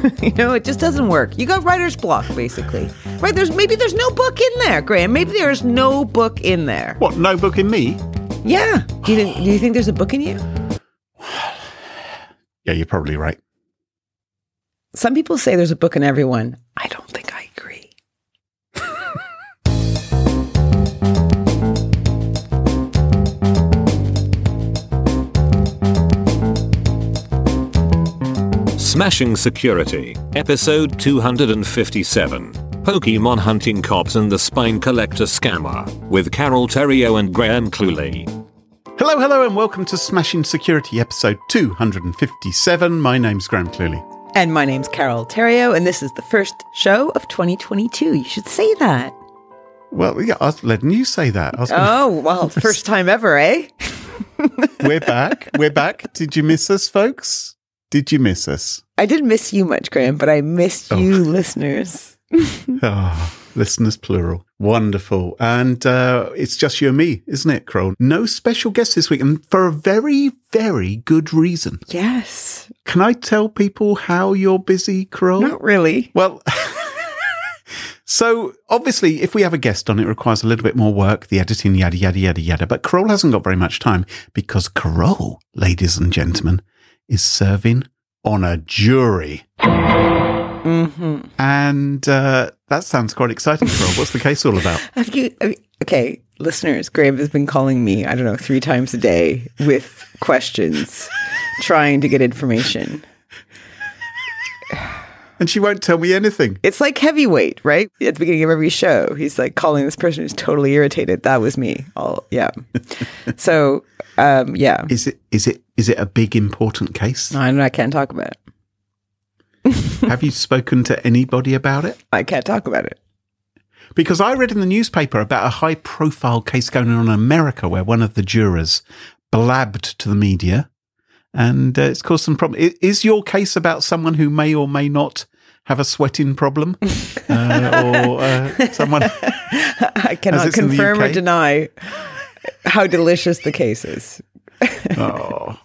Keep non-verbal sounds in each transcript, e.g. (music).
(laughs) you know, it just doesn't work. You got writer's block, basically. Right? There's maybe there's no book in there, Graham. Maybe there's no book in there. What, no book in me? Yeah. Do you think, do you think there's a book in you? (sighs) Yeah, you're probably right. Some people say there's a book in everyone. I don't Smashing Security, Episode 257 Pokemon Hunting Cops and the Spine Collector Scammer, with Carole Theriault and Graham Cluley. Hello, hello, and welcome to Smashing Security, episode 257. My name's Graham Cluley. And my name's Carole Theriault, and this is the first show of 2022. You should say that. Well, yeah, I was letting you say that. I was gonna- Oh, well, (laughs) first time ever, eh? (laughs) We're back. We're back. Did you miss us, folks? Did you miss us? I didn't miss you much, Graham, but I missed you, listeners. (laughs) Ah, listeners plural. Wonderful. And uh, it's just you and me, isn't it, Crone? No special guest this week, and for a very, very good reason. Yes. Can I tell people how you're busy, Crone? Not really. Well, (laughs) so obviously, if we have a guest on, it requires a little bit more work, the editing, yada, yada, yada, yada. But Carole hasn't got very much time because Carole, ladies and gentlemen, is serving on a jury. Mm-hmm. And uh, that sounds quite exciting, Carole. What's the case all about? (laughs) Have you, have you- okay, listeners, Graham has been calling me, I don't know, three times a day with questions, trying to get information. And she won't tell me anything. It's like heavyweight, right? At the beginning of every show, he's like calling this person who's totally irritated. That was me. All yeah. (laughs) so, um, yeah, Is it? Is it? Is it a big important case? No, I, I can't talk about it. (laughs) have you spoken to anybody about it? I can't talk about it. Because I read in the newspaper about a high profile case going on in America where one of the jurors blabbed to the media and uh, it's caused some problem. Is your case about someone who may or may not have a sweating problem uh, or uh, someone? (laughs) I cannot it's in the confirm or deny how delicious the case is. (laughs) Oh.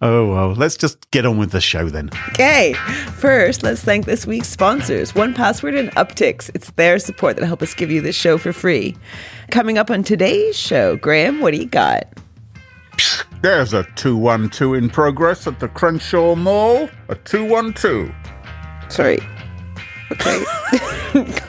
Oh, well, let's just get on with the show then. Okay, first, let's thank this week's sponsors, 1Password and Uptycs. It's their support that help us give you this show for free. Coming up on today's show, Graham, what do you got? There's a 212 in progress at the Crenshaw Mall. A 212. Sorry. Okay.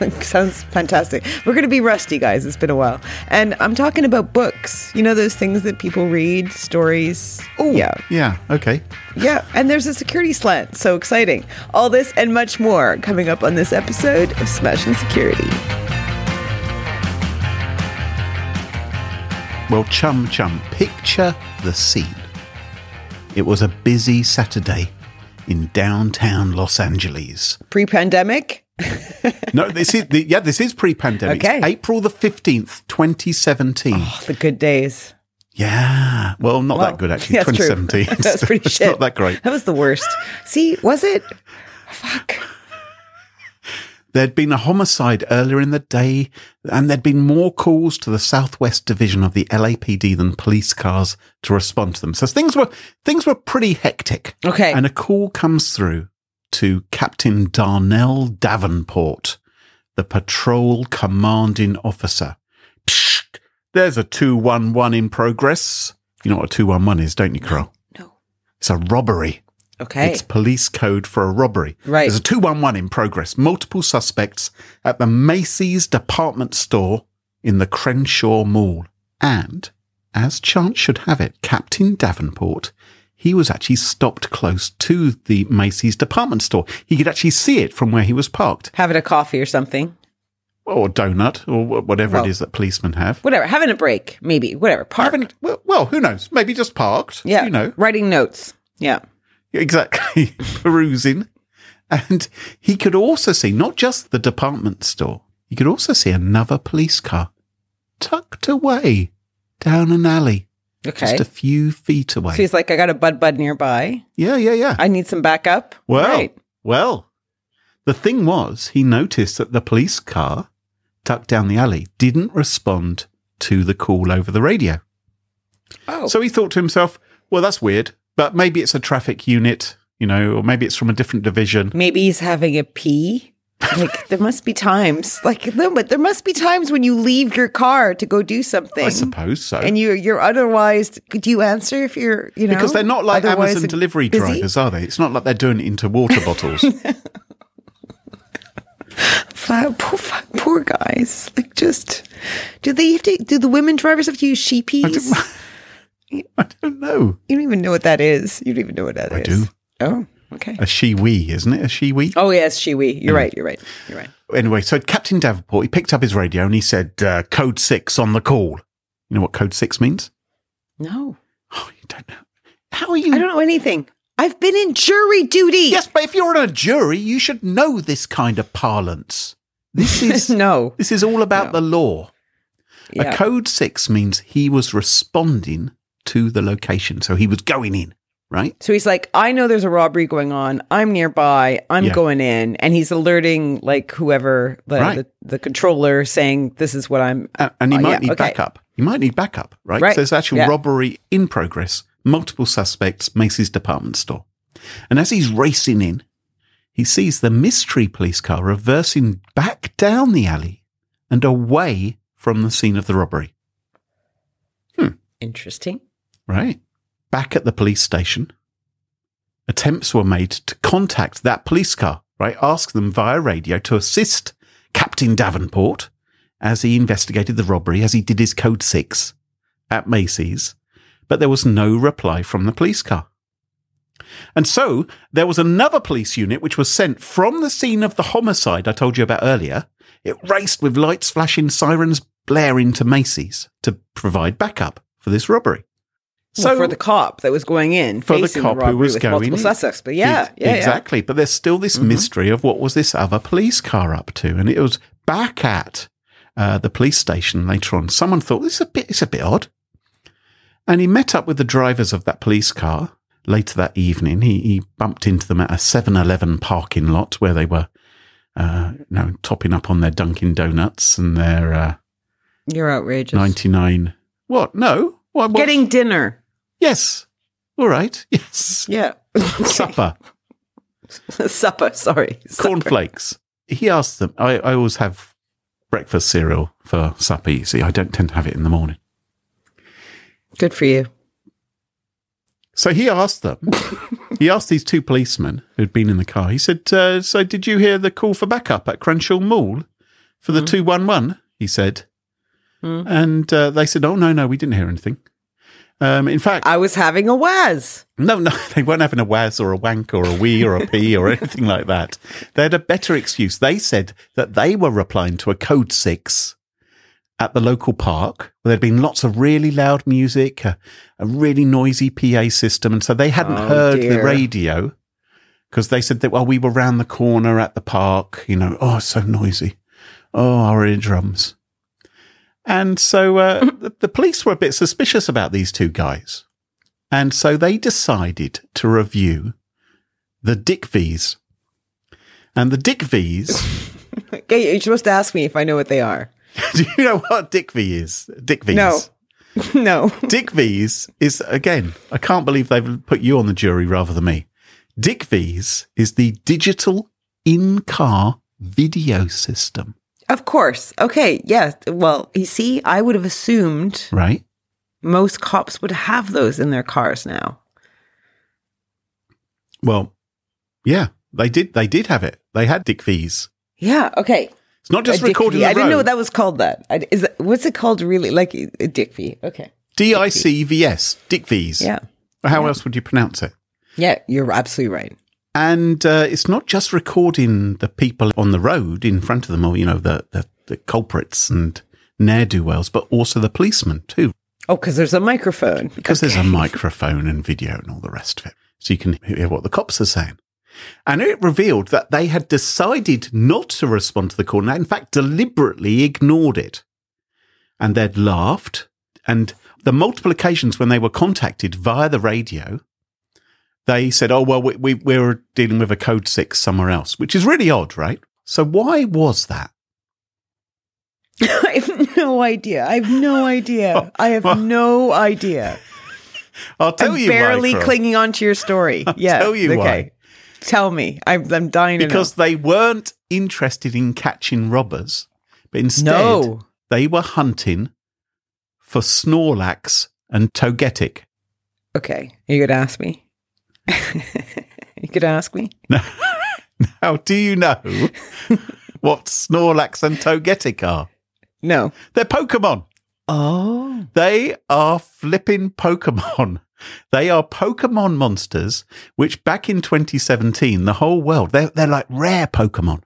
(laughs) Sounds fantastic. We're going to be rusty, guys. It's been a while. And I'm talking about books. You know, those things that people read, stories. Oh, yeah. Yeah, okay. Yeah. And there's a security slant. So exciting. All this and much more coming up on this episode of Smashing Security. Well, chum chum, picture the scene. It was a busy Saturday in downtown Los Angeles. Pre pandemic? No, this is the, yeah, this is pre-pandemic. It's Okay. April the fifteenth, twenty seventeen. Oh, the good days. Yeah, well, not Well, that good actually. (laughs) that's Twenty true. (laughs) That's pretty (laughs) shit. Not that great. That was the worst. See, was it? Fuck. There'd been a homicide earlier in the day, and there'd been more calls to the Southwest Division of the LAPD than police cars to respond to them. So things were things were pretty hectic. Okay. And a call comes through to Captain Darnell Davenport, the patrol commanding officer. Psh, there's a 211 in progress. You know what a 211 is, don't you, Carole? No. It's a robbery. Okay. It's police code for a robbery. Right. There's a 211 in progress. Multiple suspects at the Macy's department store in the Crenshaw Mall. And, as chance should have it, Captain Davenport, he was actually stopped close to the Macy's department store. He could actually see it from where he was parked. Having a coffee or something. Or donut, or whatever Well- it is that policemen have. Whatever. Having a break, maybe. Whatever. Park. Haven't- well, well, who knows? Maybe just parked. yeah. You know, Writing notes. Yeah. Exactly. (laughs) Perusing. And he could also see not just the department store, he could also see another police car tucked away down an alley, Okay. just a few feet away. so he's like, I got a bud bud nearby. yeah, yeah, yeah. I need some backup. well, Right. well, the thing was, he noticed that the police car tucked down the alley didn't respond to the call over the radio. Oh. So he thought to himself, well, that's weird, but maybe it's a traffic unit, you know, or maybe it's from a different division. maybe he's having a pee. Like there must be times, like no, but there must be times when you leave your car to go do something, I suppose so. and you you're otherwise. Do you answer if you're you know Because they're not like Amazon delivery busy? drivers, are they? It's not like they're doing it into water (laughs) bottles. (laughs) Poor, poor guys. Like just do they have to? Do the women drivers have to use sheepies? (laughs) I don't know. You don't even know what that is. You don't even know what that is. I do. Oh, okay. A she-wee, isn't it? A she-wee? Oh yes, she we. You're right. You're right. You're right. Anyway, so Captain Davenport, he picked up his radio and he said, uh, code six on the call. You know what code six means? No, (sighs) Oh, you don't know. How are you? I don't know anything. I've been in jury duty. Yes, but if you're on a jury, you should know this kind of parlance. This (laughs) is no. this is all about No. the law. Yeah. A code six means he was responding to the location, so he was going in, right? So he's like, I know there's a robbery going on. I'm nearby. I'm Yeah. going in. And he's alerting like whoever the, Right. the, the controller saying, this is what I'm. Uh, and he Oh, might yeah, need okay. backup. He might need backup, right? Right, There's actual yeah. robbery in progress, multiple suspects, Macy's department store. And as he's racing in, he sees the mystery police car reversing back down the alley and away from the scene of the robbery. Hmm. Interesting. Right. Back at the police station, attempts were made to contact that police car, right? Ask them via radio to assist Captain Davenport as he investigated the robbery, as he did his code six at Macy's, but there was no reply from the police car. And so there was another police unit which was sent from the scene of the homicide I told you about earlier. It raced with lights flashing, sirens blaring to Macy's to provide backup for this robbery. So for the cop that was going in, For the cop who was going multiple in. suspects. But yeah, yeah, yeah. exactly. But there's still this Mhm. mystery of what was this other police car up to, and it was back at uh, the police station later on. Someone thought this is a bit, it's a bit odd, and he met up with the drivers of that police car later that evening. He, he bumped into them at a 7-Eleven parking lot where they were, uh, you know, topping up on their Dunkin' Donuts and their uh, You're outrageous. ninety nine. What? No. What? what? Getting dinner. Yes. All right. (laughs) Yes. Yeah. (laughs) Supper. (laughs) Supper. Sorry. Cornflakes. He asked them. I, I always have breakfast cereal for supper. You see, I don't tend to have it in the morning. Good for you. So he asked them. he asked these two policemen who'd been in the car. He said, uh, "So did you hear the call for backup at Crenshaw Mall for the two one one?" He said, Hmm. and uh, they said, "Oh no, no, we didn't hear anything." Um, in fact, I was having a waz. No, no, (laughs) they weren't having a waz or a wank or a wee or a pee or (laughs) anything like that. They had a better excuse. They said that they were replying to a code six at the local park where there'd been lots of really loud music, a, a really noisy PA system. And so they hadn't Oh, heard the radio because they said that, well, we were round the corner at the park, you know, oh, it's so noisy. Oh, our eardrums. And so uh, (laughs) the, the police were a bit suspicious about these two guys. And so they decided to review the Dick V's. And the Dick V's, Okay, you're supposed to ask me if I know what they are. (laughs) do you know what Dick V is? Dick V's. No. (laughs) no. Dick V's is, again, I can't believe they've put you on the jury rather than me. DICVs is the digital in-car video system, Of course. Okay. Yeah. Well, you see, I would have assumed right? most cops would have those in their cars now. Well, yeah, they did. They did have it. They had dick fees. Yeah. Okay. It's not just recording. I didn't know that was called that. I, is that, what's it called? Really, like a dick fee? Okay. DICVS, dick fees. Yeah. How else would you pronounce it? Yeah. You're absolutely right. And uh, it's not just recording the people on the road in front of them, or you know, the the, the culprits and ne'er do wells, but also the policemen too, Oh, because there's a microphone. because there's a microphone and video and all the rest of it, so you can hear what the cops are saying. And it revealed that they had decided not to respond to the call, and in fact, deliberately ignored it. And they'd laughed. And the multiple occasions when they were contacted via the radio, they said, "Oh well, we, we we're dealing with a code six somewhere else," which is really odd, right? So why was that? (laughs) I have no idea. I have no idea. (laughs) I have no idea. (laughs) I'll tell I'm you barely why, clinging on to your story. yeah. tell you okay. Tell me. I'm, I'm dying to because they weren't interested in catching robbers, but instead No. they were hunting for Snorlax and Togetic. Okay. are You could ask me. (laughs) you could ask me. Now, (laughs) do you know (laughs) what Snorlax and Togetic are? No. They're Pokemon. Oh. They are flipping Pokemon. They are Pokemon monsters, which back in 2017, the whole world, they're, they're like rare Pokemon,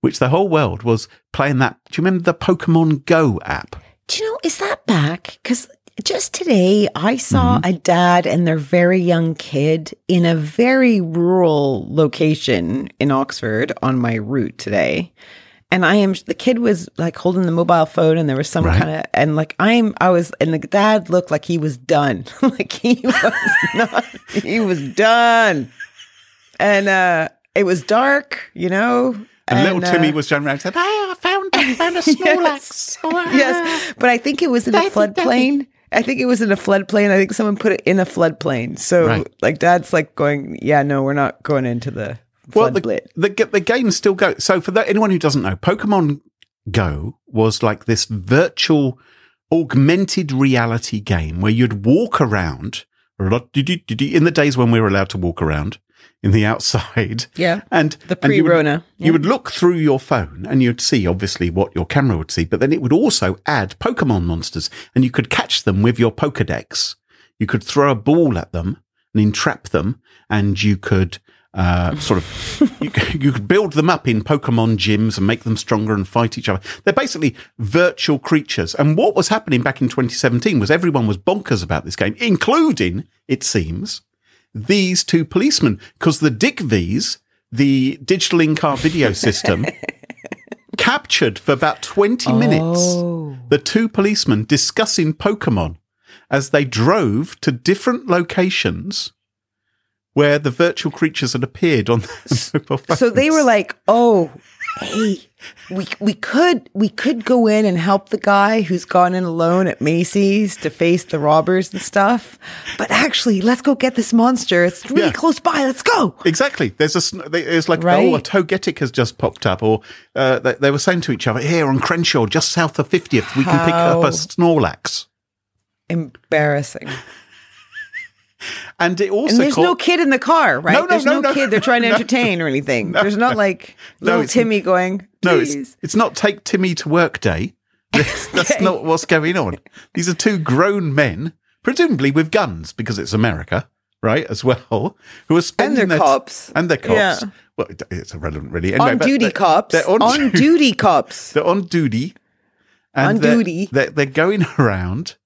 which the whole world was playing that. Do you remember the Pokemon Go app? Do you know, is that back? Because just today I saw Mm-hmm. a dad and their very young kid in a very rural location in Oxford on my route today. And I am, the kid was like holding the mobile phone and there was some Right. kind of, and like I'm, I was, and the dad looked like he was done. (laughs) like he (laughs) was not, he was done. And, uh, it was dark, you know? And, little uh, Timmy was jumping around and said, Hey, I found, I found a (laughs) Snorlax. yes, but I think it was in a floodplain. I think it was in a floodplain. I think someone put it in a floodplain. So, Right. like, Dad's like going, "Yeah, no, we're not going into the Well, the, blit." the, the game still goes. So, for that, anyone who doesn't know, Pokemon Go was like this virtual augmented reality game where you'd walk around in the days when we were allowed to walk around in the outside. (laughs) Yeah, And the and you would- pre-Rona. You would look through your phone and you'd see obviously what your camera would see, but then it would also add Pokemon monsters and you could catch them with your Pokedex. You could throw a ball at them and entrap them and you could uh, (laughs) sort of you, you could build them up in Pokemon gyms and make them stronger and fight each other. They're basically virtual creatures. And what was happening back in 2017 was everyone was bonkers about this game, including, it seems, these two policemen, because the Dick V's, the digital in-car video (laughs) system, captured for about 20 minutes Oh. the two policemen discussing Pokemon as they drove to different locations where the virtual creatures had appeared on their mobile phones. So they were like, "Oh, hey, we we could we could go in and help the guy who's gone in alone at Macy's to face the robbers and stuff, but actually, let's go get this monster. It's really Yeah. close by. Let's go." Exactly. There's a. It's like Right. oh, a Togetic has just popped up, or uh, they, they were saying to each other here on Crenshaw, just south of 50th, we can pick up a Snorlax. Embarrassing. And it also And there's caught- no kid in the car, right? No, no, there's no, no, no. kid they're trying to (laughs) entertain or anything. there's not like No, little Timmy going, No, it's, it's not take Timmy to work day. (laughs) That's, not what's going on. These are two grown men, presumably with guns because it's America, right? As well, who are spending they're their cops. and they're cops. Yeah. Well, it's irrelevant, really. Anyway, on duty they're- cops. They're on, on duty. duty cops. (laughs) They're on duty. On they're- duty. They're, they're going around.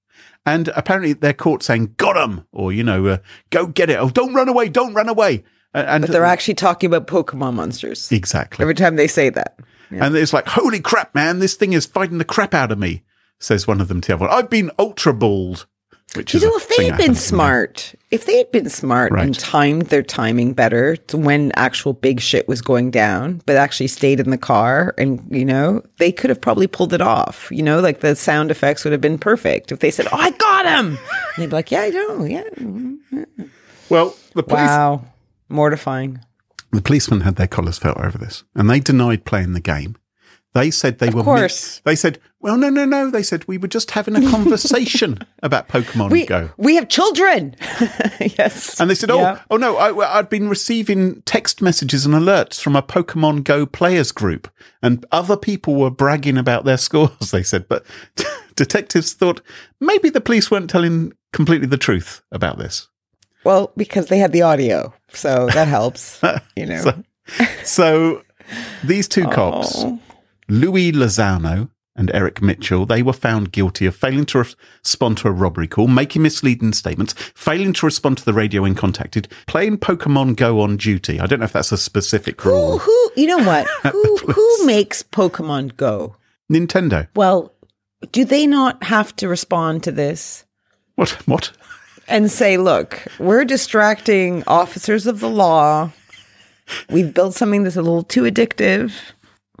And apparently they're caught saying, got him, or, you know, uh, go get it. Oh, don't run away. Don't run away. And, and But they're actually talking about Pokemon monsters. exactly. Every time they say that. And it's like, holy crap, man, this thing is fighting the crap out of me, says one of them to the other one. I've been ultra balled. Which You is know, if they had been happens in there. smart, if they had been smart Right. and timed their timing better to when actual big shit was going down, but actually stayed in the car and, you know, they could have probably pulled it off. You know, like the sound effects would have been perfect if they said, Oh, I got him. And they'd be like, Yeah, I know. Yeah. Well, the police, Wow. Mortifying. The policemen had their collars felt over this, and they denied playing the game. They said they Of were. mi- course. they said, "Well, no, no, no." They said we were just having a (laughs) conversation about Pokemon We Go. we have children. (laughs) yes. And they said, "Oh, Yeah. oh no! I, I'd been receiving text messages and alerts from a Pokemon Go players group, and other people were bragging about their scores." (laughs) They said, but detectives thought maybe the police weren't telling completely the truth about this. Well, because they had the audio, so that helps. you know. So, so these two cops, Oh. Louis Lozano and Eric Mitchell, they were found guilty of failing to respond to a robbery call, making misleading statements, failing to respond to the radio when contacted, playing Pokemon Go on duty. I don't know if that's a specific Who, rule. who, you know what? (laughs) Who, who makes Pokemon Go? Nintendo. Well, do they not have to respond to this What? What? and say, look, we're distracting officers of the law. We've built something that's a little too addictive.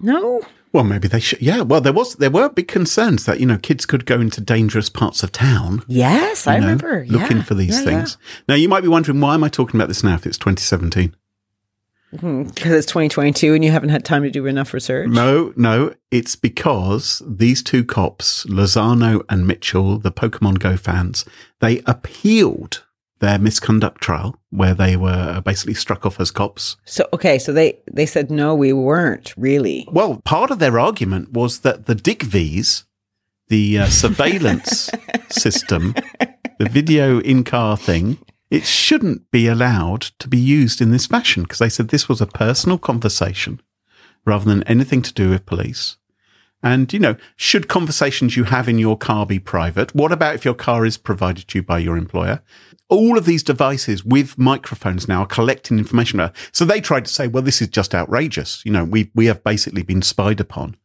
No? Well, maybe they should. Yeah. Well, there was there were big concerns that you know kids could go into dangerous parts of town. Yes, I know, remember. looking Yeah, for these yeah, yeah. things. Now, you might be wondering why am I talking about this now if it's 2017? Because hmm, it's 2022 and you haven't had time to do enough research. No, no, it's because these two cops, Lozano and Mitchell, the Pokemon Go fans, they appealed their misconduct trial where they were basically struck off as cops. So okay, so they they said no, we weren't really. Well, part of their argument was that the V's, the uh, surveillance (laughs) system, the video in car thing, it shouldn't be allowed to be used in this fashion because they said this was a personal conversation rather than anything to do with police. And, you know, should conversations you have in your car be private? What about if your car is provided to you by your employer? All of these devices with microphones now are collecting information. about- So they tried to say, well, this is just outrageous. You know, we, we have basically been spied upon.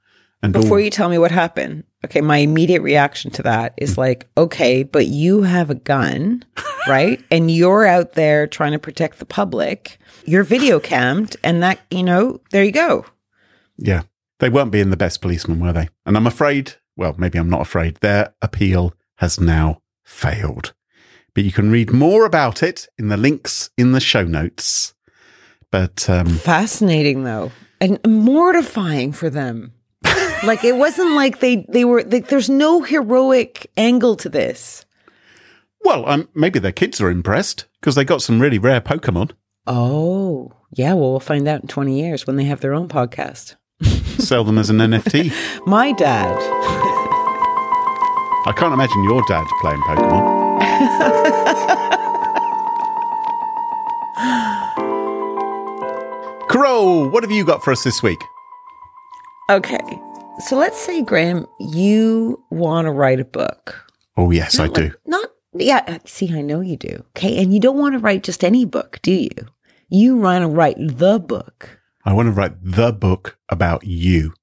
And all- Before you tell me what happened, okay, my immediate reaction to that is mm. like, okay, but you have a gun, (laughs) right? and you're out there trying to protect the public. You're video cammed, and that, you know, there you go. Yeah. They weren't being the best policemen, were they? And I'm afraid, well, maybe I'm not afraid, their appeal has now failed. But you can read more about it in the links in the show notes. But um, Fascinating though, and mortifying for them. (laughs) like it wasn't like they they were. Like, there's no heroic angle to this. well, um, maybe their kids are impressed because they got some really rare Pokemon. Oh, yeah. Well, we'll find out in 20 years when they have their own podcast. Sell them as an NFT. (laughs) My dad. I can't imagine your dad playing Pokemon. (laughs) Crow, what have you got for us this week? Okay. So let's say, Graham, you want to write a book. Oh, yes, I do. Not, yeah. See, I know you do. Okay. And you don't want to write just any book, do you? You want to write the book. I want to write the book about you.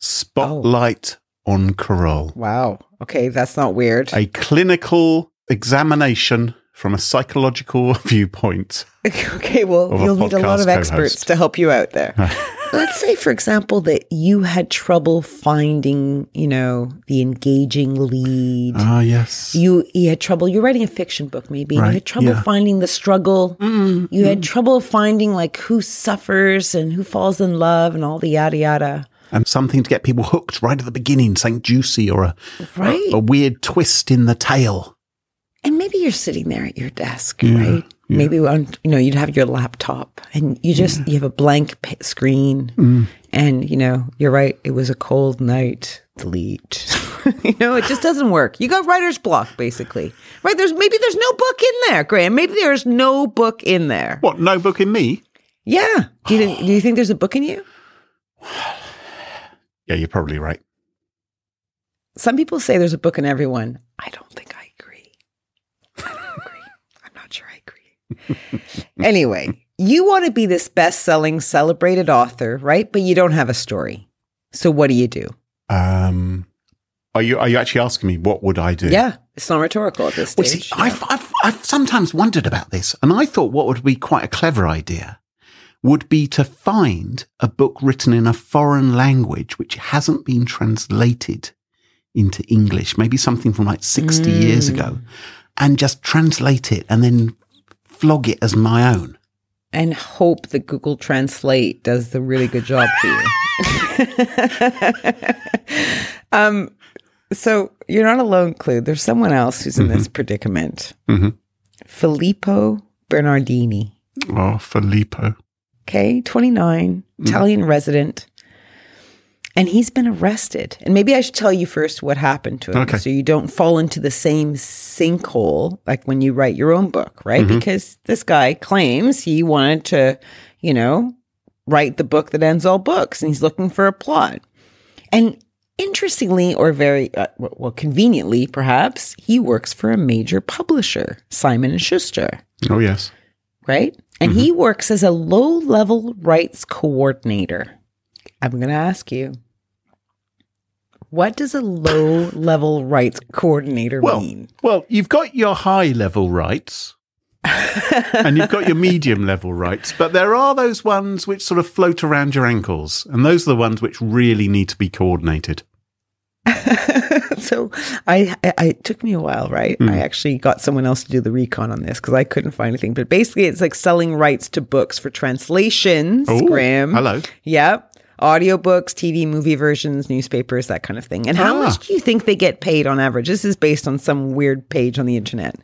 Spotlight on Carole. Wow. Okay. That's not weird. A clinical examination from a psychological (laughs) viewpoint. (laughs) okay. Well, you'll need a lot of experts co-host. to help you out there. (laughs) Let's say, for example, that you had trouble finding, you know, the engaging lead. Ah, yes. you you had trouble you're writing a fiction book maybe and you had trouble yeah. finding the struggle Mm, you had trouble finding like who suffers and who falls in love and all the yada yada and something to get people hooked right at the beginning, something juicy or a, Right. a, a weird twist in the tale. and maybe you're sitting there at your desk right maybe on you know you'd have your laptop and you just you have a blank screen Mm. and you know you're right it was a cold night delete (laughs) you know it just doesn't work you got writer's block basically right there's maybe there's no book in there graham maybe there's no book in there What, no book in me? Yeah. Do you, think, do you think there's a book in you? (sighs) Yeah, you're probably right. Some people say there's a book in everyone. I don't think I agree. I don't agree. I'm not sure I agree. Anyway, you want to be this best selling, celebrated author, right? But you don't have a story. So what do you do? Um, are you are you actually asking me what would I do? Yeah. It's not rhetorical at this Well, stage. see, I've, I've, I've sometimes wondered about this, and I thought what would be quite a clever idea would be to find a book written in a foreign language which hasn't been translated into English, maybe something from like 60 years ago, and just translate it and then flog it as my own. and hope that Google Translate does the really good job for you. (laughs) um, so you're not alone, Clue. There's someone else who's in this mm-hmm. predicament. Mm-hmm. Filippo Bernardini. Oh, Filippo. Okay, 29, mm-hmm. Italian resident. And he's been arrested. And maybe I should tell you first what happened to him Okay. so you don't fall into the same sinkhole like when you write your own book, right? Because this guy claims he wanted to, you know, write the book that ends all books and he's looking for a plot. And interestingly or very uh, well conveniently perhaps, he works for a major publisher, Simon and Schuster Oh, yes. right? And he works as a low level rights coordinator. I'm going to ask you, what does a low level rights coordinator Well, mean? well, you've got your high level rights. (laughs) and you've got your medium level rights, but there are those ones which sort of float around your ankles, and those are the ones which really need to be coordinated. (laughs) so I, I, it took me a while, right? Hmm. I actually got someone else to do the recon on this because I couldn't find anything. But basically, it's like selling rights to books for translations, Oh, Graham. hello. Yep. Audiobooks, TV, movie versions, newspapers, that kind of thing. And how Ah. much do you think they get paid on average? This is based on some weird page on the internet.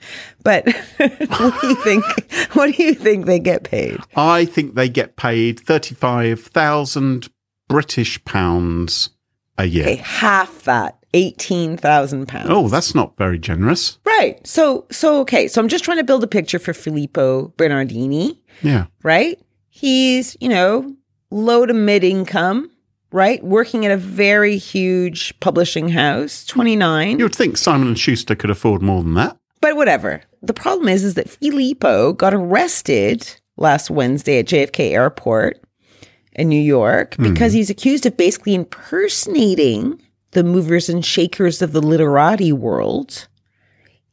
But (laughs) what do you think? (laughs) What do you think they get paid? I think they get paid thirty-five thousand British pounds a year. Okay, half that, eighteen thousand pounds. Oh, that's not very generous. right. So, so okay. So I'm just trying to build a picture for Filippo Bernardini. Yeah. right? He's, you know, low to mid income, right? Working at a very huge publishing house, 29. You would think Simon and Schuster could afford more than that. but whatever. The problem is is that Filippo got arrested last Wednesday at JFK Airport in New York hmm. because he's accused of basically impersonating the movers and shakers of the literati world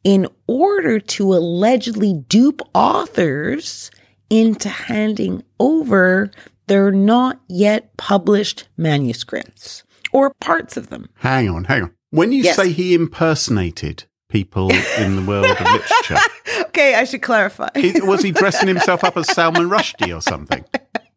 in order to allegedly dupe authors into handing over their not yet published manuscripts or parts of them. Hang on, hang on. When you Yes. say he impersonated people in the world of literature, (laughs) Okay, I should clarify. he, was he dressing (laughs) himself up as Salman Rushdie or something?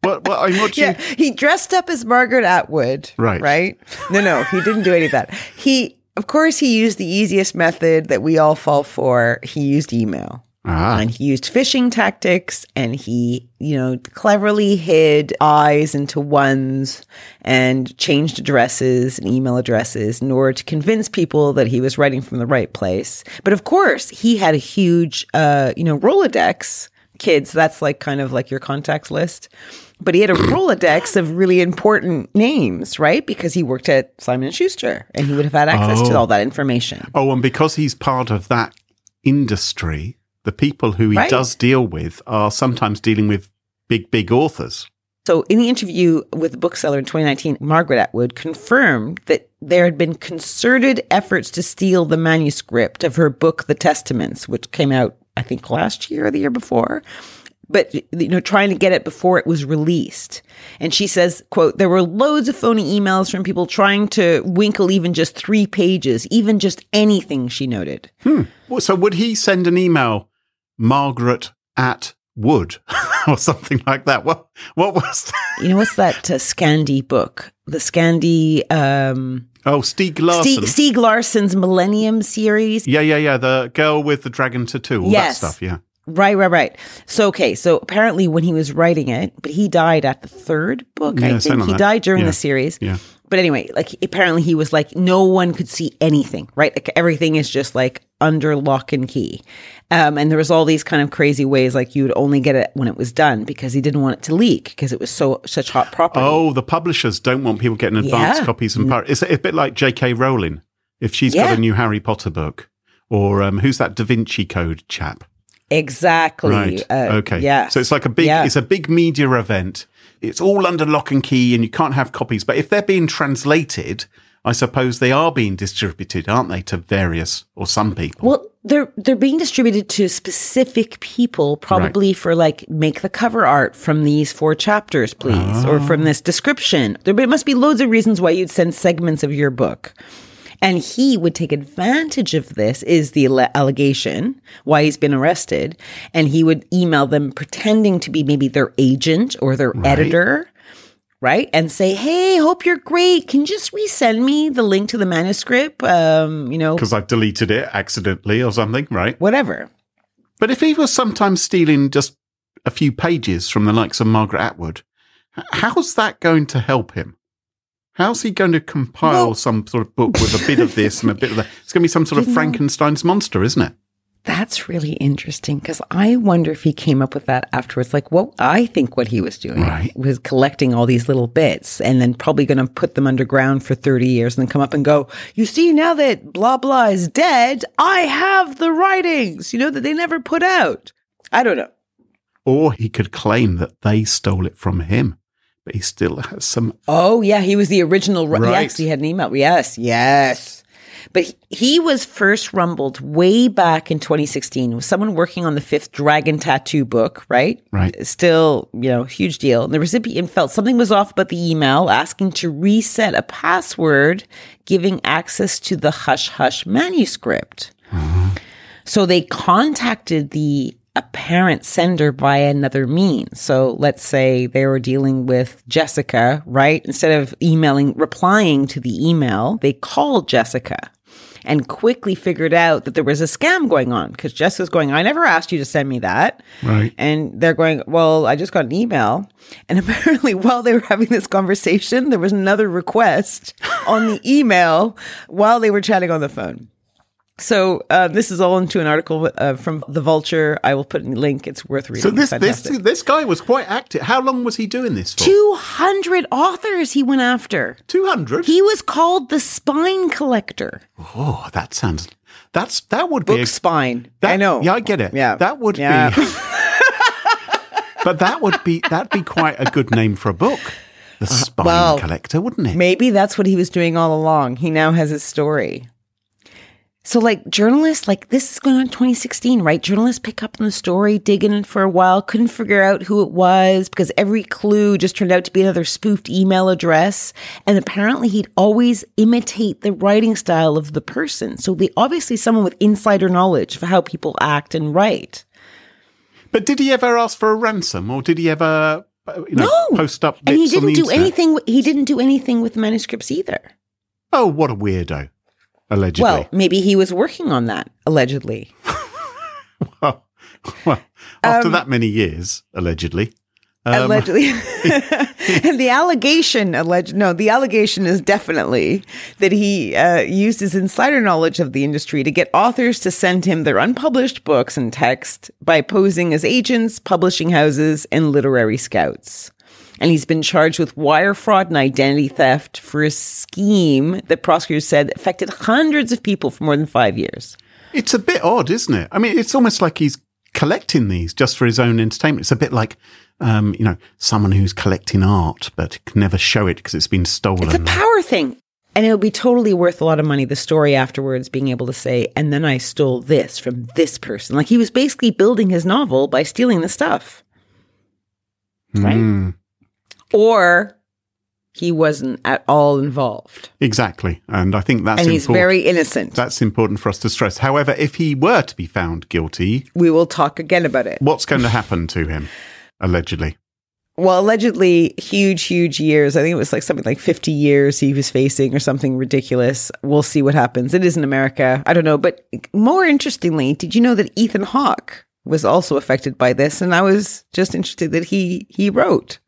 What? What? I mean, what Yeah, you? he dressed up as Margaret Atwood. Right. Right? No, no, he didn't do any of that. He, of course, he used the easiest method that we all fall for. He used email. Ah, And he used phishing tactics and he, you know, cleverly hid eyes into ones and changed addresses and email addresses in order to convince people that he was writing from the right place. But of course, he had a huge, uh, you know, Rolodex kids. That's like kind of like your contacts list. But he had a (clears throat) Rolodex of really important names, right? Because he worked at Simon and Schuster and he would have had access to Oh. all that information. oh, and because he's part of that industry, the people who he Right. does deal with are sometimes dealing with big, big authors. So, in the interview with the bookseller in 2019, Margaret Atwood confirmed that there had been concerted efforts to steal the manuscript of her book, The Testaments, which came out, I think, last year or the year before. But you know, trying to get it before it was released, and she says, "quote There were loads of phony emails from people trying to winkle even just three pages, even just anything." She noted. Hmm. Well, So would he send an email, Margaret at Wood, (laughs) or something like that? What? What was (laughs) that? You know what's that uh, Scandi book? The Scandi um, Oh, Stieg Larsson. Stieg, Stieg Larsson's Millennium series. yeah, yeah, yeah. The girl with the dragon tattoo. All Yes. that stuff. Yeah. Right, right, right. So okay, so apparently when he was writing it, but he died at the third book. Yeah, I think he that. died during Yeah. the series. Yeah. But anyway, like apparently he was like no one could see anything, right? Like everything is just like under lock and key. Um, and there was all these kind of crazy ways, like you would only get it when it was done because he didn't want it to leak because it was so such hot property. Oh, the publishers don't want people getting advance Yeah. copies and par- it's a bit like J.K. Rowling if she's got a new Harry Potter book, or um, who's that Da Vinci Code chap? exactly. Right. Uh, okay. Yeah. So it's like a big. Yeah. It's a big media event. It's all under lock and key, and you can't have copies. But if they're being translated, I suppose they are being distributed, aren't they, to various or some people? Well, they're they're being distributed to specific people, probably for like make the cover art from these four chapters, please, or Ah. from this description. There must be loads of reasons why you'd send segments of your book. And he would take advantage of this, is the alle- allegation, why he's been arrested. And he would email them pretending to be maybe their agent or their editor, right? And say, hey, hope you're great. Can you just resend me the link to the manuscript? Um, you know, Because I've deleted it accidentally or something, right? whatever. But if he was sometimes stealing just a few pages from the likes of Margaret Atwood, how's that going to help him? How's he going to compile Well- some sort of book with a bit of this and a bit of that? It's going to be some sort of (laughs) Frankenstein's monster, isn't it? That's really interesting because I wonder if he came up with that afterwards. Like, what I think what he was doing Right. was collecting all these little bits and then probably going to put them underground for 30 years and then come up and go, You see, now that blah, blah is dead, I have the writings, you know, that they never put out. I don't know. Or he could claim that they stole it from him, but he still has some. Oh, yeah. He was the original. Right. Yes, he had an email. Yes, yes. But he, he was first rumbled way back in 2016 with someone working on the fifth Dragon Tattoo book, right? Right. Still, you know, huge deal. And the recipient felt something was off about the email, asking to reset a password, giving access to the Hush Hush manuscript. Uh-huh. So they contacted the apparent sender by another means. So let's say they were dealing with Jessica, right? Instead of emailing, replying to the email, they called Jessica and quickly figured out that there was a scam going on because Jessica's going, I never asked you to send me that. Right. And they're going, Well, I just got an email. And (laughs) apparently, while they were having this conversation, there was another request on the email while they were chatting on the phone. So uh, this is all into an article uh, from the Vulture. I will put a link. It's worth reading. So this this this guy was quite active. How long was he doing this for? two hundred authors he went after. Two hundred. He was called the Spine Collector. Oh, that sounds. That's that would be. Book A, spine. that, I know. Yeah, I get it. Yeah. that would Yeah. be. (laughs) but that would be that'd be quite a good name for a book. The Spine Uh, well, Collector, wouldn't it? Maybe that's what he was doing all along. He now has his story. So, like journalists, like this is going on 2016, right? Journalists pick up on the story, dig in for a while, couldn't figure out who it was because every clue just turned out to be another spoofed email address. And apparently, he'd always imitate the writing style of the person. So, they obviously someone with insider knowledge of how people act and write. But did he ever ask for a ransom, or did he ever, uh, you know, No. post up And he didn't do internet? anything. He didn't do anything with the manuscripts either. Oh, what a weirdo! Allegedly. Well, maybe he was working on that allegedly. (laughs) well, well, after Um, that many years, allegedly. Um, allegedly and (laughs) (laughs) the allegation alleged no the allegation is definitely that he uh, used his insider knowledge of the industry to get authors to send him their unpublished books and text by posing as agents publishing houses and literary scouts and he's been charged with wire fraud and identity theft for a scheme that prosecutors said affected hundreds of people for more than five years It's a bit odd, isn't it? I mean, it's almost like he's collecting these just for his own entertainment. It's a bit like, um, you know, someone who's collecting art but can never show it because it's been stolen. It's a power thing. And it would be totally worth a lot of money, the story afterwards, being able to say, and then I stole this from this person. Like he was basically building his novel by stealing the stuff. Right? Mm, Or he wasn't at all involved. exactly. And I think that's and he's important. very innocent. that's important for us to stress. However, if he were to be found guilty, we will talk again about it. what's going to happen to him? Allegedly. Well, allegedly, huge, huge years. I think it was like something like 50 years he was facing or something ridiculous. We'll see what happens. It is in America. I don't know. But more interestingly, did you know that Ethan Hawke was also affected by this? And I was just interested that he he wrote.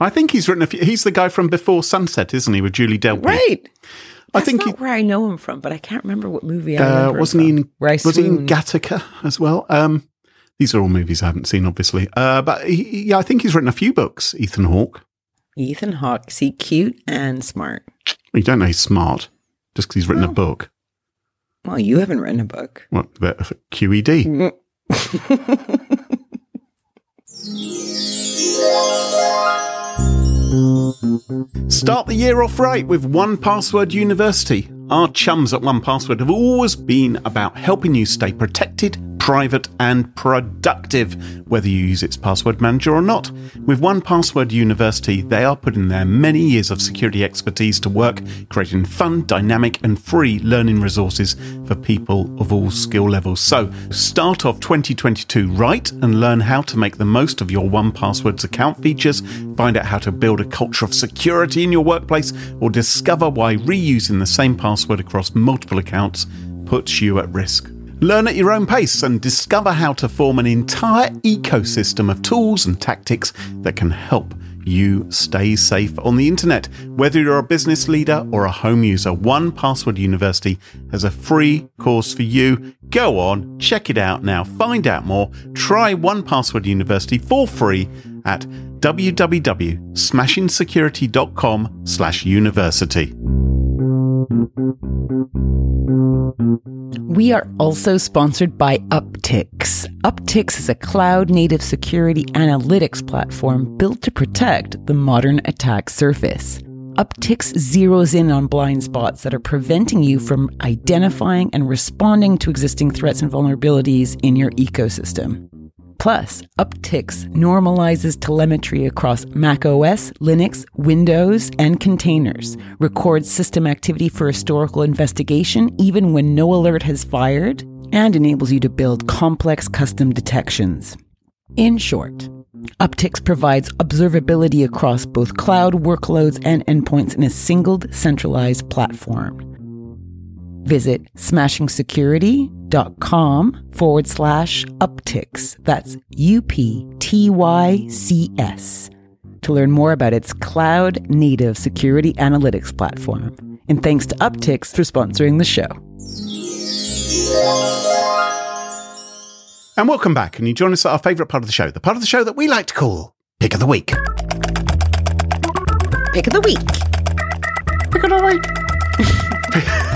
I think he's written a few. He's the guy from Before Sunset, isn't he, with Julie Delpy? Right. I think not he, where I know him from, but I can't remember what movie I uh, remember wasn't he from, in where I was he in. Gattaca as well? Um, these are all movies I haven't seen, obviously. Uh, but he, he- yeah, I think he's written a few books. Ethan Hawke. Ethan Hawke. See, cute and smart. You don't know he's smart just because he's written a book. Well, you haven't written a book. What the QED? (laughs) Start the year off right with 1Password University. Our chums at 1Password have always been about helping you stay protected private and productive, whether you use its password manager or not. With 1Password University, they are putting their many years of security expertise to work, creating fun, dynamic, and free learning resources for people of all skill levels. So, start off 2022 right and learn how to make the most of your 1Password's account features, find out how to build a culture of security in your workplace, or discover why reusing the same password across multiple accounts puts you at risk. Learn at your own pace and discover how to form an entire ecosystem of tools and tactics that can help you stay safe on the internet. Whether you're a business leader or a home user, 1Password University has a free course for you. Go on, check it out now, find out more. Try 1Password University for free at www.smashingsecurity.com slash university. We are also sponsored by Uptycs. Uptycs is a cloud native security analytics platform built to protect the modern attack surface. Uptycs zeroes in on blind spots that are preventing you from identifying and responding to existing threats and vulnerabilities in your ecosystem. Plus, Uptycs normalizes telemetry across Mac OS, Linux, Windows, and containers, records system activity for historical investigation even when no alert has fired, and enables you to build complex custom detections. In short, Uptycs provides observability across both cloud workloads and endpoints in a single centralized platform. Visit smashingsecurity.com forward slash uptycs. That's U P T Y C S to learn more about its cloud native security analytics platform. And thanks to Uptycs for sponsoring the show. And welcome back, and you join us at our favourite part of the show, the part of the show that we like to call Pick of the Week. Pick of the week. Pick of the Week. (laughs)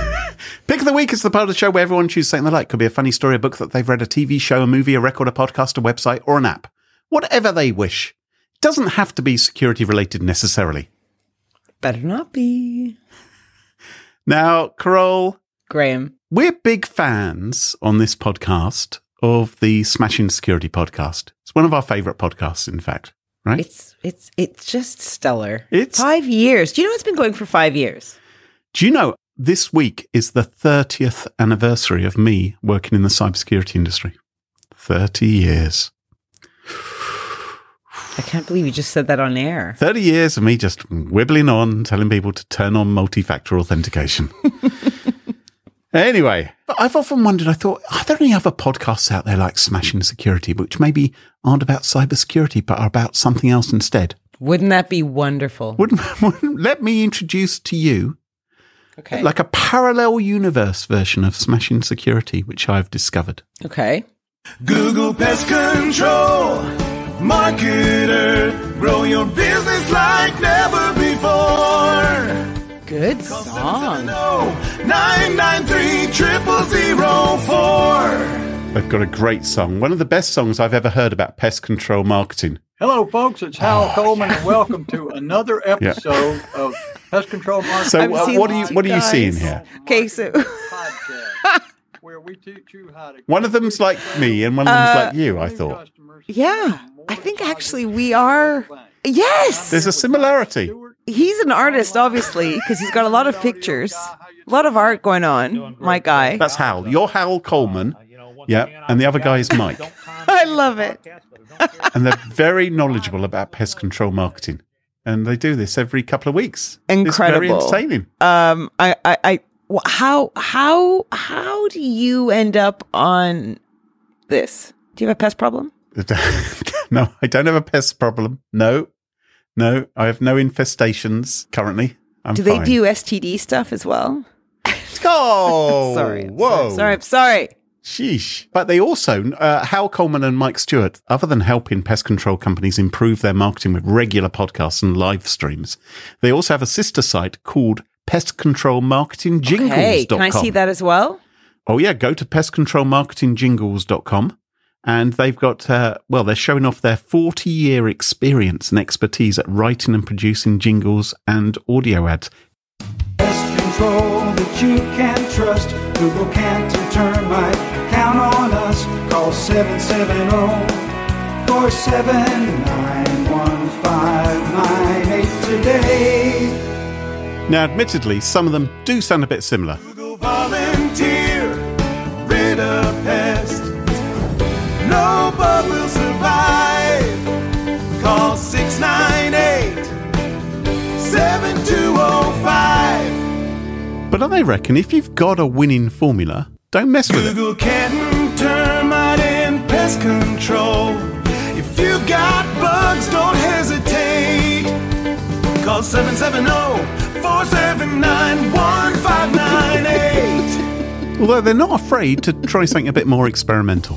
Pick of the Week is the part of the show where everyone chooses something they like. Could be a funny story, a book that they've read, a TV show, a movie, a record, a podcast, a website, or an app. Whatever they wish. Doesn't have to be security related necessarily. Better not be. Now, Carole, Graham. we're big fans on this podcast of the Smashing Security podcast. It's one of our favourite podcasts, in fact, right? It's it's it's just stellar. It's- five years. Do you know it's been going for five years? Do you know this week is the 30th anniversary of me working in the cybersecurity industry? 30 years. I can't believe you just said that on air. 30 years of me just wibbling on, telling people to turn on multi factor authentication. (laughs) anyway, I've often wondered, I thought, are there any other podcasts out there like Smashing Security, which maybe aren't about cybersecurity, but are about something else instead? Wouldn't that be wonderful? Wouldn't, (laughs) wouldn't let me introduce to you Okay. like a parallel universe version of Smashing Security, which I've discovered. okay. Google Pest Control. Marketer. Grow your business like never before. Good song. No, 993 triple zero four. They've got a great song, one of the best songs I've ever heard about pest control marketing. Hello, folks. It's Hal oh, Coleman, and welcome to another (laughs) episode of Pest Control (laughs) Marketing So, uh, what are you what are you seeing here? Okay, so where we teach you how to. One of them's like me, and one of them's like you. I thought yeah, I think actually we are. Yes, there's a similarity. he's an artist, obviously, because he's got a lot of pictures, a lot of art going on. My guy, That's Hal. You're Hal Coleman. Yeah, and the other guy is Mike, (laughs) I love it. (laughs) and they're very knowledgeable about pest control marketing, and they do this every couple of weeks. It's very entertaining. Um, I, I, I, how, how, how do you end up on this? Do you have a pest problem? (laughs) no, I don't have a pest problem. No, no, I have no infestations currently. I'm Do they fine. do STD stuff as well? (laughs) Oh, sorry, I'm whoa, sorry, sorry, I'm sorry. Sheesh. But they also, uh, Hal Coleman and Mike Stewart, other than helping pest control companies improve their marketing with regular podcasts and live streams, they also have a sister site called pestcontrolmarketingjingles.com. Hey, can I see that as well? Oh, yeah. Go to pestcontrolmarketingjingles.com and they've got, uh, well, they're showing off their 40 year experience and expertise at writing and producing jingles and audio ads. Control that you can trust. Google Canton Termite, count on us. Call 770-479-1598 today. Now, admittedly, some of them do sound a bit similar. Google volunteer, rid of pest. No But I reckon if you've got a winning formula, don't mess with it. Google Canton Termite and Pest Control. If you got bugs, don't hesitate. Call 770-479-1598. Although they're not afraid to try something a bit more experimental.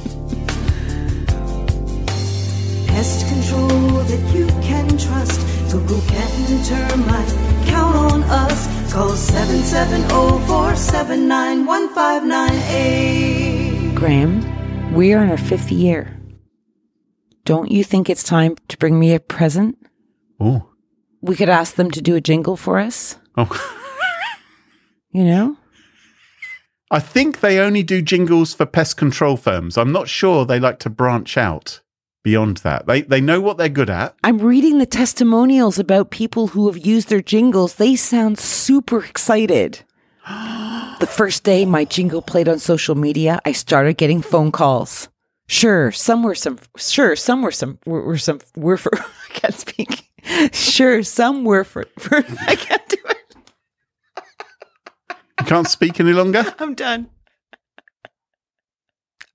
Pest control that you can trust. Google Canton Termite. Count on us. Call 770-479-1598. Graham, we are in our fifth year. Don't you think it's time to bring me a present? Oh. We could ask them to do a jingle for us. Oh. (laughs) You know? I think they only do jingles for pest control firms. I'm not sure they like to branch out beyond that. They they know what they're good at. I'm reading the testimonials about people who have used their jingles. They sound super excited. (gasps) the first day my jingle played on social media, I started getting phone calls. Sure, some were some. Sure, some were some. Were, were some. Were for. (laughs) I can't speak. Sure, some were for. for (laughs) I can't do it. You can't speak any longer. I'm done.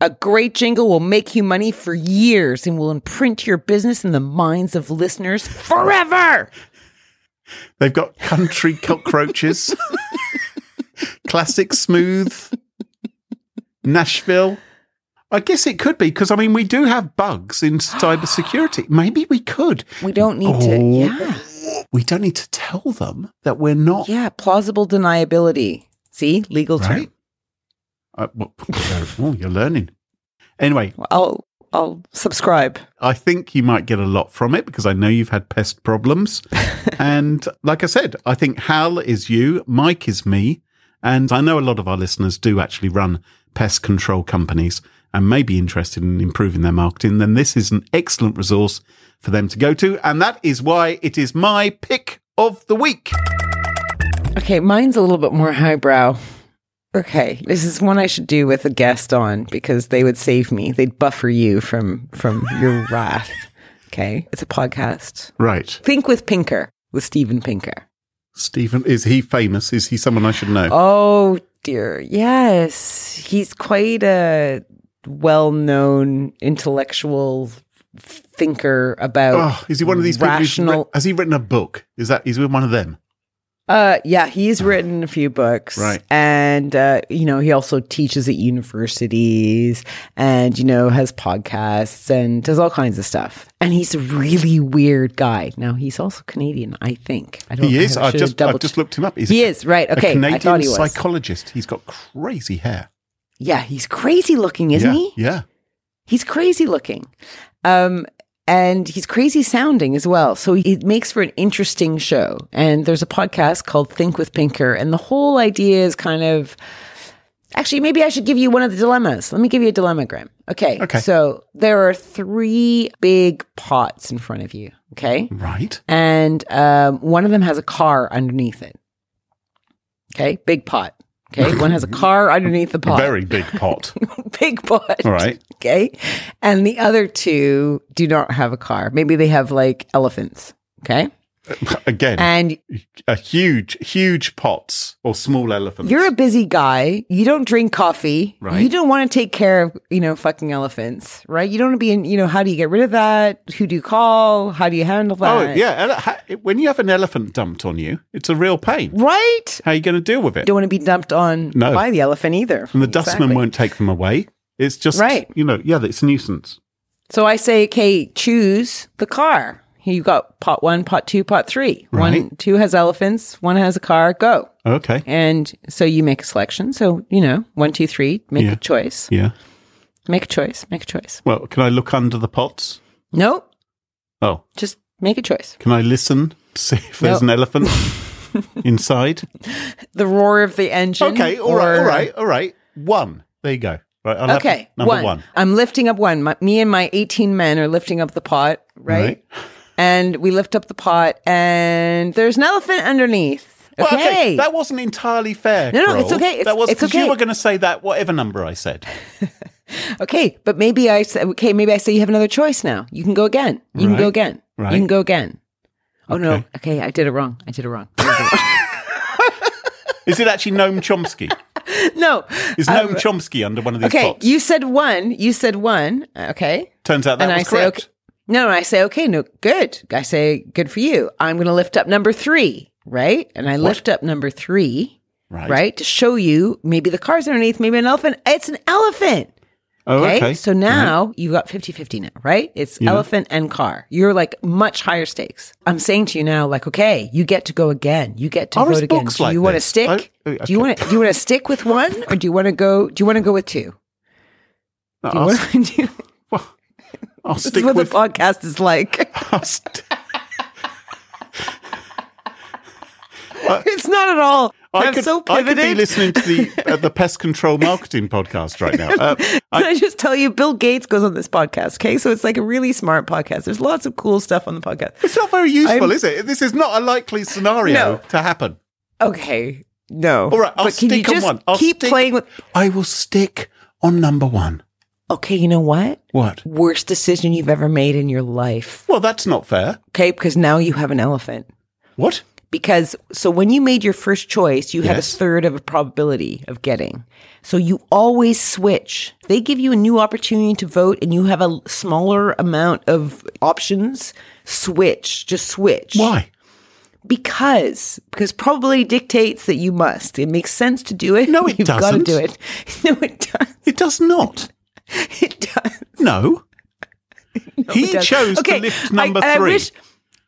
A great jingle will make you money for years and will imprint your business in the minds of listeners forever. They've got country cockroaches, classic smooth, Nashville. I guess it could be because I mean we do have bugs in cybersecurity. (gasps) Maybe we could. We don't need to. Oh. Yeah. We don't need to tell them that we're not Yeah. Plausible deniability. See, legal term. Uh, well, (laughs) oh, you're learning. Anyway, I'll I'll subscribe. I think you might get a lot from it because I know you've had pest problems. (laughs) and like I said, I think Hal is you, Mike is me. And I know a lot of our listeners do actually run pest control companies and may be interested in improving their marketing. Then this is an excellent resource for them to go to. And that is why it is my pick of the week. Okay, mine's a little bit more highbrow. Okay, this is one I should do with a guest on because they would save me. They'd buffer you from from your (laughs) wrath. Okay, it's a podcast. Right. Think with Pinker with Steven Pinker. Steven, is he famous? Is he someone I should know? Oh dear, yes, he's quite a well-known intellectual thinker about. Oh, is he one of these people? who's rational? has he written a book? Is that he's one of them? Uh, yeah, he's written a few books, Right. And uh, you know, he also teaches at universities, and you know, has podcasts and does all kinds of stuff. And he's a really weird guy. Now, he's also Canadian, I think. I don't. He is. I I've just I've just looked him up. He's He a- is right. Okay, Canadian I thought he was. psychologist. He's got crazy hair. yeah, he's crazy looking, isn't yeah, he? Yeah. He's crazy looking. Um, and he's crazy sounding as well. So it makes for an interesting show. And there's a podcast called Think with Pinker. And the whole idea is kind of actually, maybe I should give you one of the dilemmas. Let me give you a dilemma, Graham. Okay. Okay. So there are three big pots in front of you. Okay. Right. And um, one of them has a car underneath it. Okay. Big pot. Okay. One has a car underneath the pot. Very big pot. (laughs) big pot. All right. Okay. And the other two do not have a car. Maybe they have like elephants. Okay. (laughs) Again, And a huge, huge pots or small elephants. you're a busy guy. You don't drink coffee. Right. You don't want to take care of, you know, fucking elephants, right? You don't want to be in, you know, how do you get rid of that? Who do you call? How do you handle oh, that? oh yeah. When you have an elephant dumped on you, it's a real pain. Right. How are you going to deal with it? Don't want to be dumped on No. by the elephant either. And the dustman won't take them away. It's just Right. You know, yeah, it's a nuisance. So I say, okay, choose the car. You got pot one, pot two, pot three. One, two has elephants. One has a car. Go. Okay. And so you make a selection. So, you know, one, two, three, make Yeah. a choice. Yeah. Make a choice. Make a choice. Well, can I look under the pots? Nope. Oh, Just make a choice. can I listen to see if there's No. an elephant (laughs) inside? The roar of the engine. Okay. All right. All right. All right. One. There you go. Right, I'll Okay, number one. one. I'm lifting up one. My, me and my 18 men are lifting up the pot, right? Right. And we lift up the pot, and there's an elephant underneath. Well, Okay. that wasn't entirely fair. No, no, it's okay. It's- that was it's 'cause you were going to say that whatever number I said. (laughs) okay, but maybe I say, okay, maybe I say you have another choice now. You can go again. You can go again. right. You can go again. Oh no. Okay. Okay, I did it wrong. I did it wrong. I did it Is it actually Noam Chomsky? (laughs) no. Is Noam um, Chomsky under one of these Okay, pots? you said one. You said one. Okay. Turns out that and was I say, correct. okay. No, and I say, okay, no, good. I say, good for you. I'm going to lift up number three, right? And I lift up number three, Right. right, to show you maybe the car's underneath, maybe an elephant. It's an elephant. Oh, Okay. okay. So now uh-huh. you've got 50 50 now, right? It's Yeah. elephant and car. You're like much higher stakes. I'm saying to you now, like, okay, you get to go again. You get to Are vote again. books Do like you want to stick? I- Do oh, you want to do you want to stick with one or do you want to go do you want to go with two? Do you to (laughs) do I'll This is what with. the podcast is like. (laughs) St- (laughs) it's not at all. I I'm could, so I could be listening to the (laughs) uh, the pest control marketing podcast right now. Uh, Can I, I just tell you, Bill Gates goes on this podcast. Okay, so it's like a really smart podcast. There's lots of cool stuff on the podcast. it's not very useful, I'm- is it? This is not a likely scenario No. to happen. Okay, no. All right, I'll but can you stick on one. I'll keep stick- playing with? I will stick on number one. Okay, you know what? What? Worst decision you've ever made in your life. Well, that's not fair. Okay, because now you have an elephant. What? Because so when you made your first choice, you had a third of a probability of getting. So you always switch. They give you a new opportunity to vote and you have a smaller amount of options. Switch. Just switch. Why? Because because probability dictates that you must. It makes sense to do it. No, it (laughs) You've got to doesn't. do it. (laughs) No, it does. It does not. (laughs) It does. No. (laughs) he does. chose Okay, to lift number I three. wish-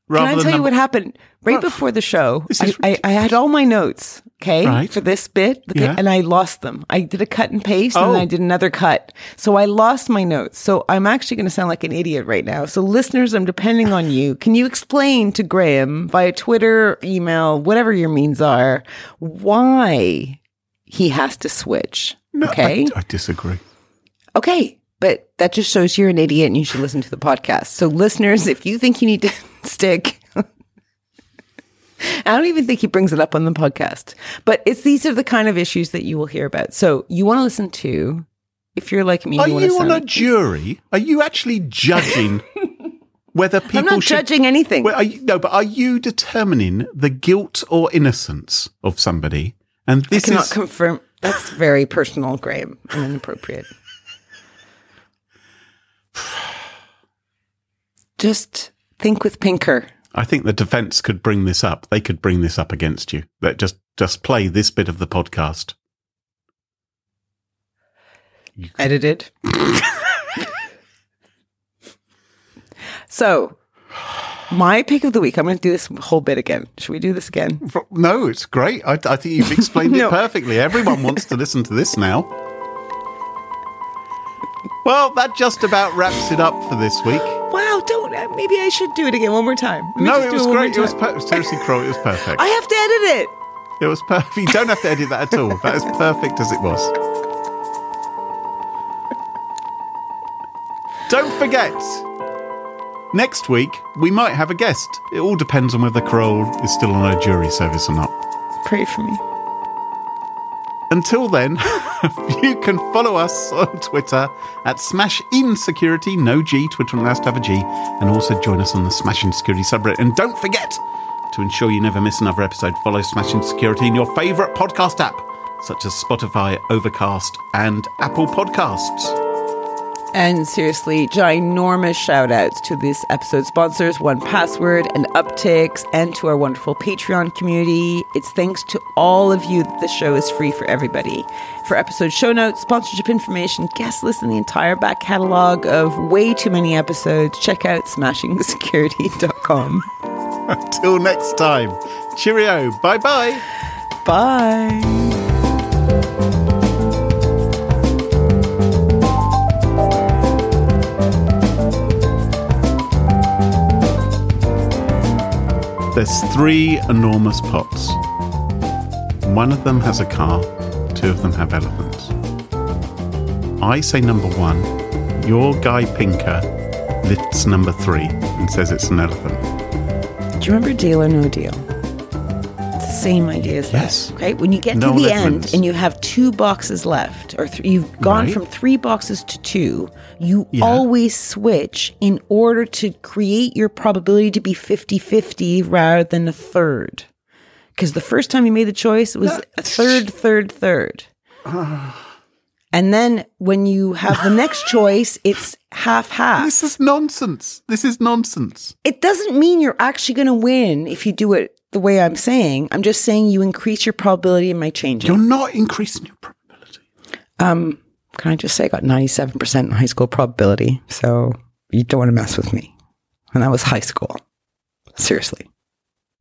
Can I tell you number- what happened right before the show? I, I, I had all my notes, okay, Right. for this bit, okay, Yeah. and I lost them. I did a cut and paste, Oh. and I did another cut, so I lost my notes. So I'm actually going to sound like an idiot right now. So listeners, I'm depending on you. Can you explain to Graham via Twitter, email, whatever your means are, why he has to switch? No, okay, I, I disagree. Okay, but that just shows you're an idiot and you should listen to the podcast. So, listeners, if you think you need to (laughs) stick, I don't even think he brings it up on the podcast. But it's these are the kind of issues that you will hear about. So, you want to listen to, if you're like me, Are you, on a jury? Are you actually judging (laughs) whether people I'm not should? judging anything. Well, are you, no, but are you determining the guilt or innocence of somebody? And I this cannot is confirm. That's very personal, Graham, and inappropriate. Just think with Pinker. I think the defense could bring this up. They could bring this up against you. That just just play this bit of the podcast. edited. so, my pick of the week. I'm going to do this whole bit again. Should we do this again? No, it's great. I, I think you've explained (laughs) No. it perfectly. Everyone wants to listen to this now. Well, that just about wraps it up for this week. Wow! Don't. uh, Maybe I should do it again one more time. Let me No, just it do was more great. It was per- seriously, Carole. It was perfect. (laughs) I have to edit it. It was perfect. (laughs) You don't have to edit that at all. That is perfect as it was. Don't forget, next week we might have a guest. It all depends on whether Carole is still on our jury service or not. Pray for me. Until then, (laughs) you can follow us on Twitter at Smash Insecurity, no G, Twitter allows to have a G, and also join us on the Smash Insecurity subreddit. And don't forget to ensure you never miss another episode, follow Smash Insecurity in your favourite podcast app, such as Spotify, Overcast, and Apple Podcasts. And seriously, ginormous shout outs to this episode sponsors, 1Password and Uptycs, and to our wonderful Patreon community. It's thanks to all of you that the show is free for everybody. For episode show notes, sponsorship information, guest list, and the entire back catalog of way too many episodes, check out smashingsecurity.com. Until (laughs) next time, cheerio, Bye bye bye. There's three enormous pots. One of them has a car, two of them have elephants. I say number one. Your guy Pinker lifts number three and says it's an elephant. Do you remember Deal or No Deal? It's the same idea as this. Yes. that. Okay, when you get Noel to the Edmonds. end and you have two boxes left, or th- you've gone Right. from three boxes to two, you Yeah. always switch in order to create your probability to be 50 50 rather than a third. Because the first time you made the choice, it was a third, third, third. (sighs) And then when you have the next (laughs) choice, it's half half. This is nonsense. This is nonsense. It doesn't mean you're actually going to win if you do it the way I'm saying. I'm just saying you increase your probability it might change it. You're not increasing your probability. Um, can I just say I got 97% in high school probability. So you don't want to mess with me. And that was high school. Seriously.